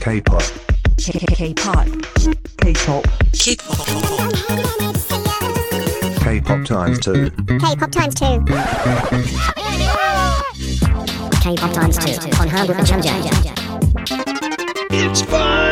K-pop. K-pop. K-pop. K-pop. K-pop times two. K-pop times two. K-pop times two. On her with It's fun.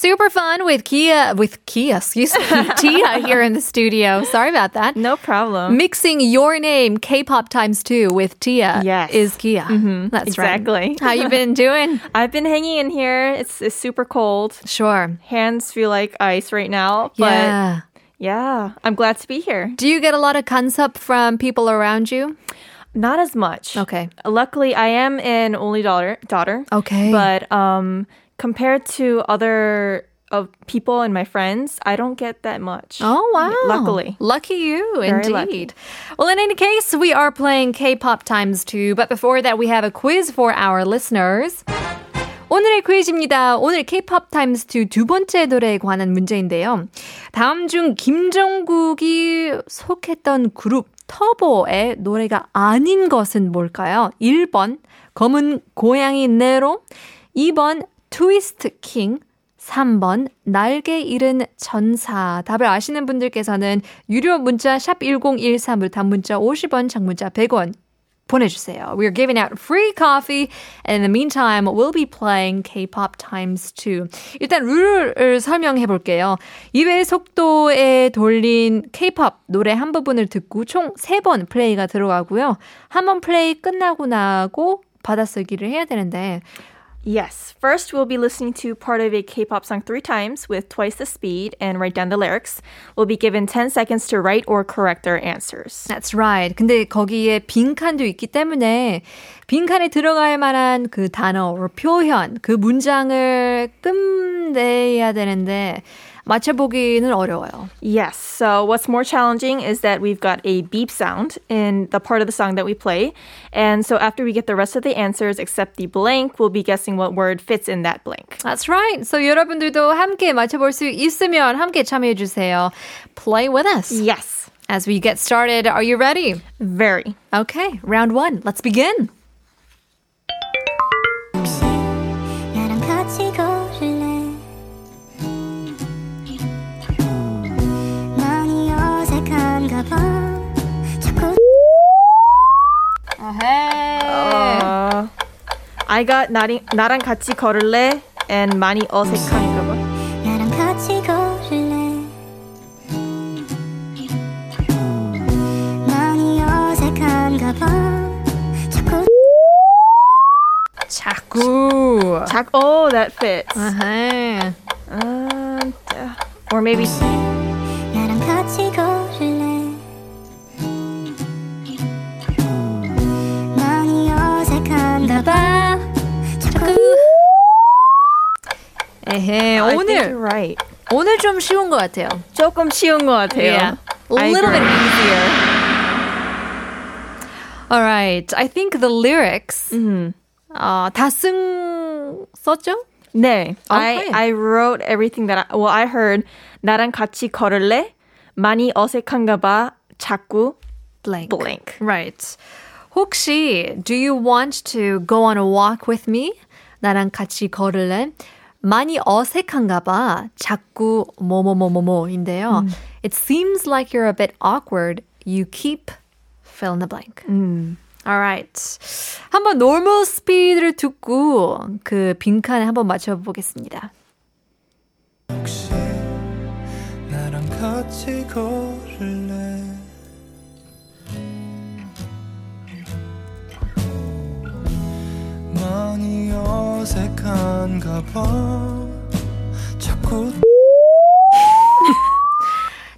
Super fun with Kia, with Kia, excuse me, Tia here in the studio. Sorry about that. No problem. Mixing your name, K-pop times two, with Tia Yes. is Kia. Mm-hmm. That's Exactly. right. Exactly. How you been doing? I've been hanging in here. It's, it's super cold. Sure. Hands feel like ice right now. But Yeah. yeah, I'm glad to be here. Do you get a lot of consup from people around you? Not as much. Okay. Luckily, I am an only daughter. Daughter. Okay. But um, compared to other of people and my friends, I don't get that much. Oh wow! Luckily. lucky you, Very indeed. lucky. Well, in any case, we are playing K-pop times two. But before that, we have a quiz for our listeners. 오늘의 퀴즈입니다. 오늘 K-pop times 2두 번째 노래에 관한 문제인데요. 다음 중 김정국이 속했던 그룹 터보의 노래가 아닌 것은 뭘까요? 1번 검은 고양이 네로 2번 트위스트 킹 3번 날개 잃은 전사 답을 아시는 분들께서는 유료 문자 샵 1013으로 단문자 50원 장문자 100원 보내주세요. We're giving out free coffee and in the meantime we'll be playing K-pop times 2. 일단 룰을 설명해 볼게요. 2배 속도에 돌린 K-pop 노래 한 부분을 듣고 총 3번 플레이가 들어가고요. 한 번 플레이 끝나고 나고 받아쓰기를 해야 되는데 Yes. First, we'll be listening to part of a K-pop song three times with twice the speed and write down the lyrics. We'll be given 10 seconds to write or correct our answers. That's right. 근데 거기에 빈칸도 있기 때문에 빈칸에 들어갈 만한 그 단어, or 표현, 그 문장을 끝내야 되는데 맞춰보기는 어려워요. Yes. So what's more challenging is that we've got a beep sound in the part of the song that we play. And so after we get the rest of the answers except the blank, we'll be guessing what word fits in that blank. That's right. So 여러분들도 함께 맞춰볼 수 있으면 함께 참여해주세요. Play with us. Yes. As we get started, are you ready? Very. Okay, round one. Let's begin. Got 나리, 나랑 같이 걸을래 and 많이 어색한가 봐. 나랑 같이 걸을래? 많이 어색한가 봐. 자꾸 자꾸. 작- Oh, that fits. Uh-huh. Um, or maybe 나랑 같이 걸 에헤, I think 오늘 you're right. 오늘 좀 쉬운 것 같아요. 조금 쉬운 것 같아요. Yeah. A I little bit agree. easier. All right. I think the lyrics 어, 다쓴 썼죠? 네. I Okay. I wrote everything that I, well I heard 나랑 같이 걸을래? 많이 어색한가 봐. 자꾸 Blank. blank. Right. 혹시 do you want to go on a walk with me? 나랑 같이 걸을래? 많이 어색한가 봐. 자꾸 뭐뭐뭐뭐뭐인데요. It seems like you're a bit awkward. You keep fill in the blank. Alright. 한번 normal speed를 듣고 그 빈칸에 한번 맞춰보겠습니다. 나랑 같이 걸 어색한가 봐 자꾸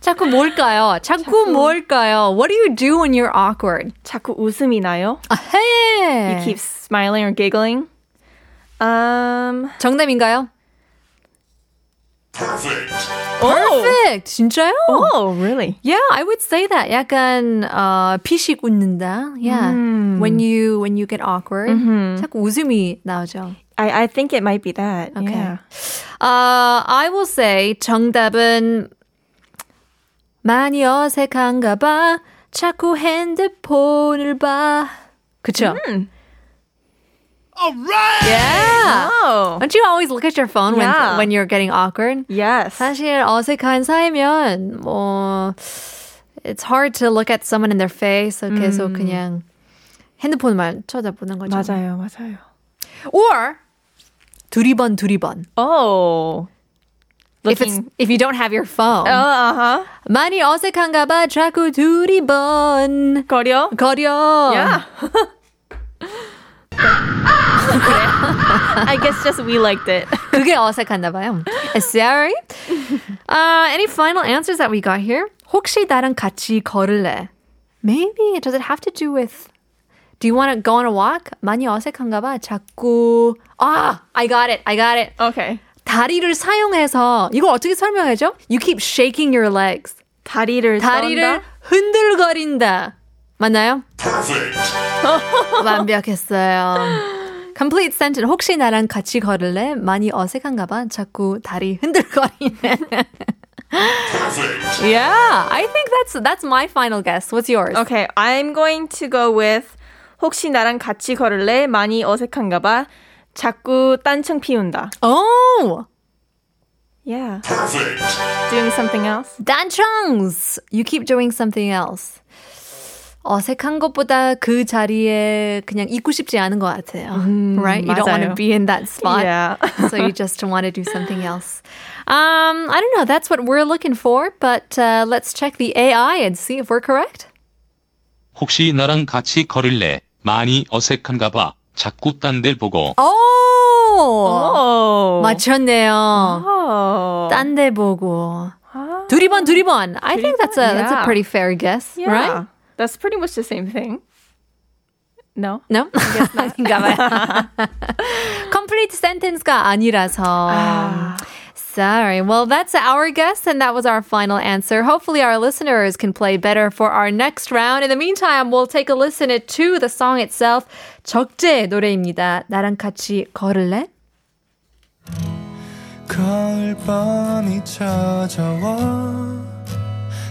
자꾸 뭘까요? 자꾸 뭘까요? What do you do when you're awkward? 자꾸 웃음이 나요. 아헤. You keep smiling or giggling. Um, 정답인가요? Perfect. 진짜요? oh, really? Yeah, I would say that. 약간 어, 피식 웃는다. Yeah. When you when you get awkward, 자꾸 웃음이 나오죠. I I think it might be that. Okay. Yeah. Uh, I will say 정답은 많이 어색한가 봐. 자꾸 핸드폰을 봐. 그쵸? Yeah. Oh, Don't you always look at your phone Yeah. when when you're getting awkward? Yes. 사실 어색한 사이면 뭐 it's hard to look at someone in their face. So 계속 그냥 핸드폰만 쳐다보는 거죠. 맞아요, 맞아요. Or 두리번 두리번. Oh. If it's Looking. if you don't have your phone. Oh, uh-huh. 많이 어색한가 봐. 자꾸 두리번 거려? 거려. Yeah. I guess just we liked it. 그게 어색한가 봐요. Sorry. Uh, any final answers that we got here? 혹시 나랑 같이 걸을래? Maybe does it have to do with Do you want to go on a walk? 많이 어색한가 봐. 자꾸 아, I got it. I got it. Okay. 다리를 사용해서 이거 어떻게 설명하죠? You keep shaking your legs. 다리를 다리를 떤다? 흔들거린다. 맞나요? 완벽했어요. Complete sentence. 혹시 나랑 같이 걸을래? 많이 어색한가 봐. 자꾸 다리 흔들거리네. yeah, I think that's that's my final guess. What's yours? Okay, I'm going to go with 혹시 나랑 같이 걸을래? 많이 어색한가 봐. 자꾸 딴청 피운다. Oh, Yeah. Doing something else? 단청스. You keep doing something else. 어색한 것보다 그 자리에 그냥 있고 싶지 않은 것 같아요. right? You don't want to 맞아요. be in that spot. Yeah. so you just want to do something else. Um, I don't know. That's what we're looking for, but uh, let's check the AI and see if we're correct. 혹시 나랑 같이 걸을래? 많이 어색한가 봐. 자꾸 딴 데 보고. Oh, Oh. 맞췄네요. Oh. 딴데 보고. 두리번 두리번. I think that's a that's a pretty fair guess, Yeah. right? That's pretty much the same thing. No? No? 아닌가 봐요. Complete sentence가 아니라서. Sorry. Well, that's our guess, and that was our final answer. Hopefully, our listeners can play better for our next round. In the meantime, we'll take a listen to the song itself. 적재 노래입니다. 나랑 같이 걸을래? 가을밤이 찾아와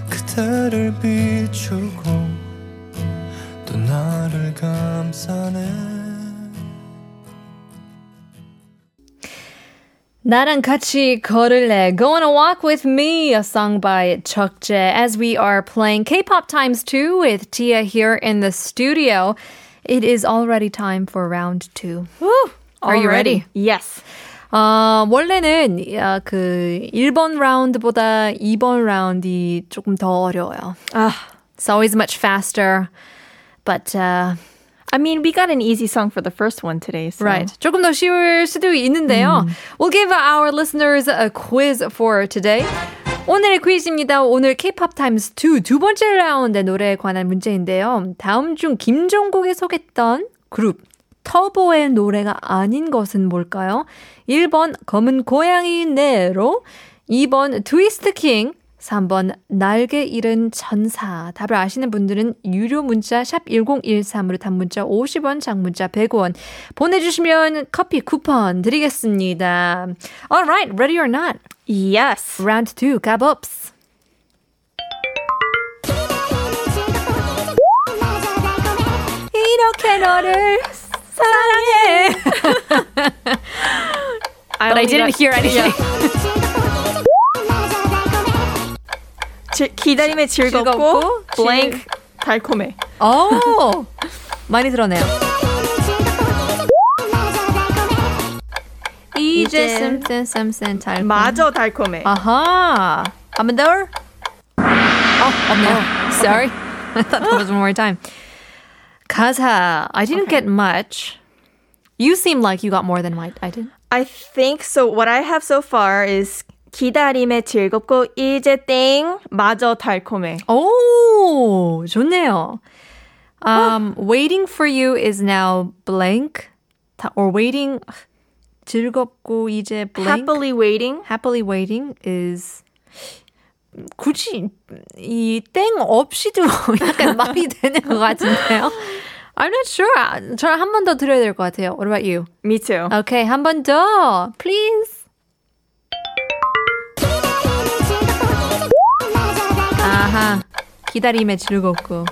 그대를 비추고 또 나를 감싸네 나랑 같이 걸을래. Go on a walk with me, a song by 적재. As we are playing K-pop times two with Tia here in the studio, it is already time for round two. Are you ready? Yes. 어, 원래는 아, 그 1번 라운드보다 2번 라운드이 조금 더 어려워요. Ah, It's always much faster. But uh, I mean, we got an easy song for the first one today. So. Right. 조금 더 쉬울 수도 있는데요. We'll give our listeners a quiz for today. 오늘의 퀴즈입니다. 오늘 K-pop Times 2 두 번째 라운드의 노래에 관한 문제인데요. 다음 중 김종국이 소개했던 그룹 터보의 노래가 아닌 것은 뭘까요? 1번 검은 고양이 네로 2번 트위스트 킹 3번 날개 잃은 천사. 답을 아시는 분들은 유료 문자 샵 1013으로 단문자 50원, 장문자 100원 보내주시면 커피 쿠폰 드리겠습니다. Alright, ready or not? Yes. Round 2, 가봅스. 이렇게 너를 사랑해. But I didn't hear anything. 지- 기다림의 즐겁고, 즐겁고, blank 달콤해. 오, 많이 들었네요. 이제 이제 슴슴 슴슴 잘 마저 달콤해. 아하. 한 번 더. 어, 없네요. Sorry. I thought there was one more time. 가사. I didn't get much. You seem like you got more than I, I did. I think so. What I have so far is 기다림의 즐겁고 이제 땡 마저 달콤해. 오, 좋네요. Um, waiting for you is now blank. 다- Or waiting 즐겁고 이제 blank. Happily waiting. happily waiting is 굳이 이 땡 없이도 약간 말이 되는 것 같은데요. I'm not sure. 저는 한번 더 들어야 될 것 같아요. What about you? Me too. Okay, 한 번 더, please. 기다림에 즐겁고.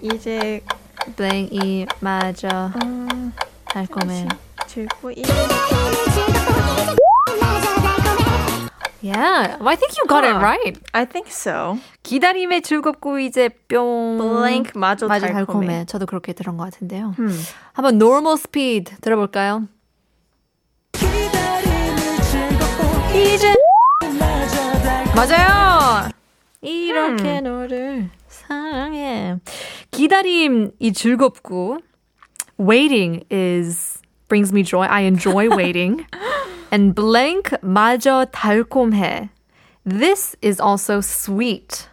이제 블랭이 맞아 음, 달콤해. 즐고 이제 Yeah, well, I think you got it Huh. right. I think so. 기다림에 즐겁고 이제 뿅. Blank 마저 달콤해. 달콤해. 저도 그렇게 들은 것 같은데요. 음. 한번 normal speed 들어볼까요? 이제 맞아요. 이렇게 너를 사랑해. 기다림이 즐겁고 waiting is brings me joy. I enjoy waiting. and blank 마저 달콤해. This is also sweet.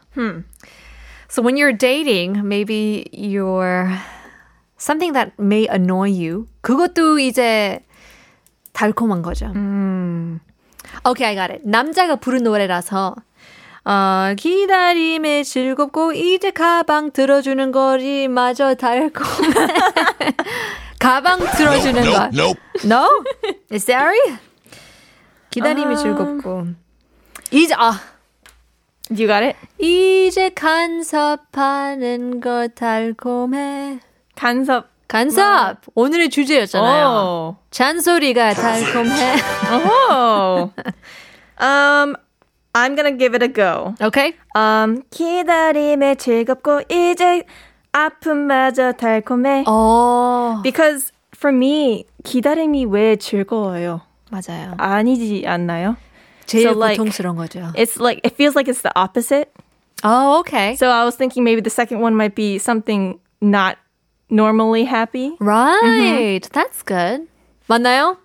So when you're dating, maybe you're something that may annoy you. 그것도 이제 달콤한 거죠. Okay, I got it. 남자가 부른 노래라서 어, 기다림에 즐겁고 이제 가방 들어주는 거리 마저 달콤해. 가방 들어주는 거. Nope. No? Is Sorry? 기다림이 즐겁고 이제 아 You got it? 이제 간섭하는 거 달콤해. 간섭. 간섭 오늘의 주제였잖아요. Oh. 잔소리가 달콤해. Oh. um, I'm gonna give it a go. Okay? Um, 기다림에 즐겁고 이제 아픔마저 달콤해. 어 Because for me, 기다림이 왜 즐거워요? 맞아요. 아니지 않나요? 제일 So, like, 고통스러운 거죠. It's like it feels like it's the opposite. 어, okay. So I was thinking maybe the second one might be something not normally happy. Right. That's good. 맞나요?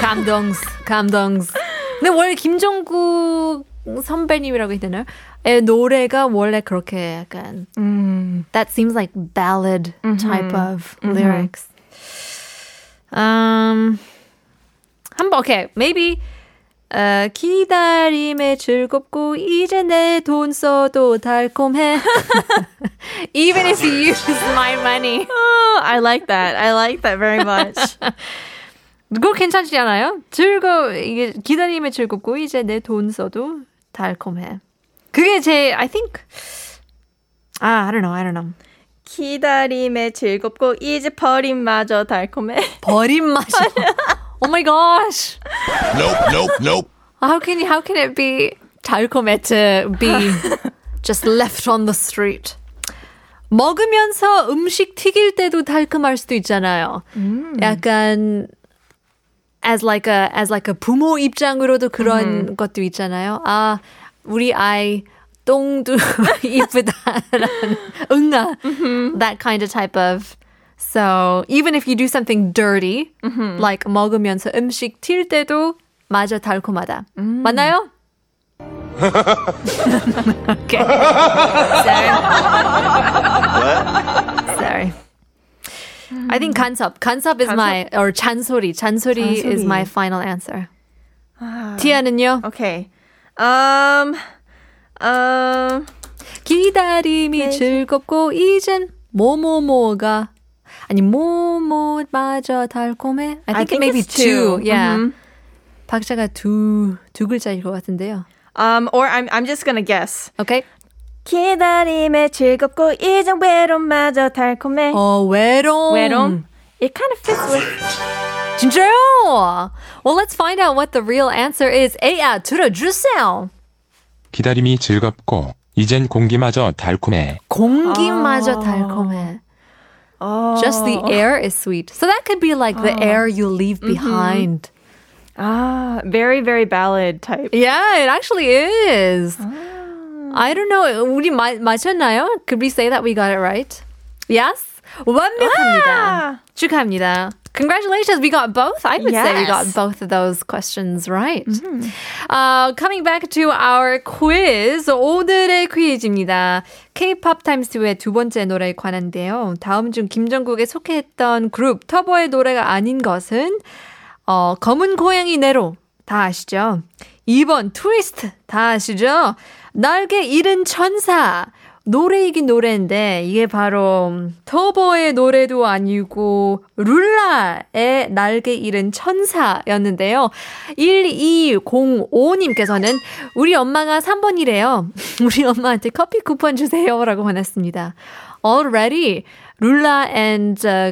감동스, 감동스. 근데 원래 김종국 선배님이라고 해야 되나요? 의 노래가 원래 그렇게 약간 that seems like ballad type of lyrics. Um, 한번 okay, maybe 어, 기다림에 즐겁고 이제 내 돈 써도 달콤해. Even if you use my money. Oh, I like that. I like that very much. 그거 괜찮지 않아요? 즐거 이게 기다림에 즐겁고 이제 내 돈 써도 달콤해. 그게 제 I think 아 I don't know I don't know 기다림에 즐겁고 이제 버림마저 달콤해. 버림 맛이. oh my gosh. Nope, nope, nope. How can you, how can it be 달콤해 to be just left on the street? 먹으면서 음식 튀길 때도 달콤할 수도 있잖아요. 약간 as like a as like a 부모 입장으로도 그런 것도 있잖아요. 아, 우리 아이 똥도 이쁘다라는 응아. That kind of type of So even if you do something dirty, like 먹으면서 음식 튈 때도 마저 달콤하다. 맞나요? okay. Sorry. Sorry. I think 간섭. 간섭 is my or 잔소리. 잔소리 is 잔소리. my final answer. 티아는요? Okay. Um, um, 기다림이 즐겁고 이젠 뭐뭐뭐가 아니 뭐뭐마저 달콤해. I think, I think maybe it's two. two. Yeah. Mhm. 박자가 두, 두 글자일 것 같은데요. um, or I'm I'm just gonna guess. Okay? 기다림에 즐겁고 이제 외로움마저 달콤해. 어, 외로움. 외로움. It kind of fits with. 진짜요? Well, let's find out what the real answer is. 에야, 들어주세요. 기다림이 즐겁고 이젠 공기마저 달콤해. 공기마저 달콤해. Oh. Just the air is sweet. So that could be like the air you leave behind. Ah, very very ballad type. Yeah, it actually is. I don't know. 우리 마, 맞췄나요? Could we say that we got it right? Yes? 완벽합니다. Ah. 축하합니다. Congratulations, we got both. I would say we got Yes. both of those questions right. Uh, coming back to our quiz, 오늘의 퀴즈입니다. K-pop times 2의 두 번째 노래에 관한데요. 다음 중 김정국의 소개했던 그룹 터보의 노래가 아닌 것은 어, 검은 고양이 네로 다 아시죠? 2번 트위스트 다 아시죠? 날개 잃은 천사 노래이긴 노래인데 이게 바로 터보의 노래도 아니고 룰라의 날개 잃은 천사였는데요. 1205님께서는 우리 엄마가 3번이래요. 우리 엄마한테 커피 쿠폰 주세요라고 보냈습니다. Already 룰라 and uh,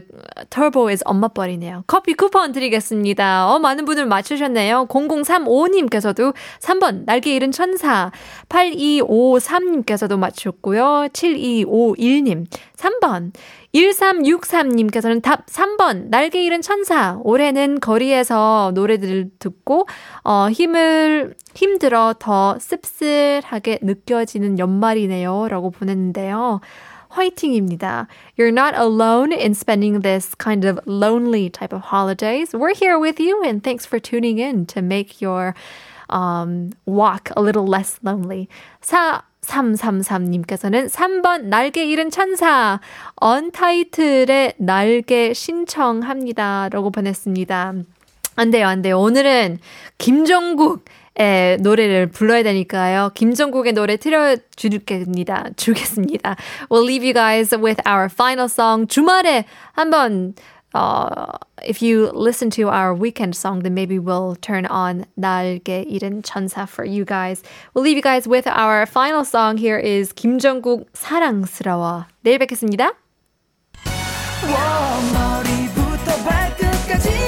Turbo is 엄마뻘이네요. 커피 쿠폰 드리겠습니다. 어, 많은 분들 맞추셨네요. 0035님께서도 3번 날개 잃은 천사 8253님께서도 맞췄고요. 7251님 3번 1363님께서는 답 3번 날개 잃은 천사 올해는 거리에서 노래들을 듣고 어, 힘을 힘들어 더 씁쓸하게 느껴지는 연말이네요 라고 보냈는데요. 화이팅입니다. You're not alone in spending this kind of lonely type of holidays. We're here with you and thanks for tuning in to make your um, walk a little less lonely. 4333님께서는 3번 날개 잃은 천사 언타이틀의 날개 신청합니다. 라고 보냈습니다. 안 돼요, 안 돼요. 오늘은 김정국 의 노래를 불러야 되니까요. 김정국의 노래 틀어주겠습니다. 주겠습니다. We'll leave you guys with our final song. 주말에 한번 uh, if you listen to our weekend song, then maybe we'll turn on 날개 잃은 천사 for you guys. We'll leave you guys with our final song. Here is 김정국 사랑스러워. 내일 뵙겠습니다. 머리부터 발끝까지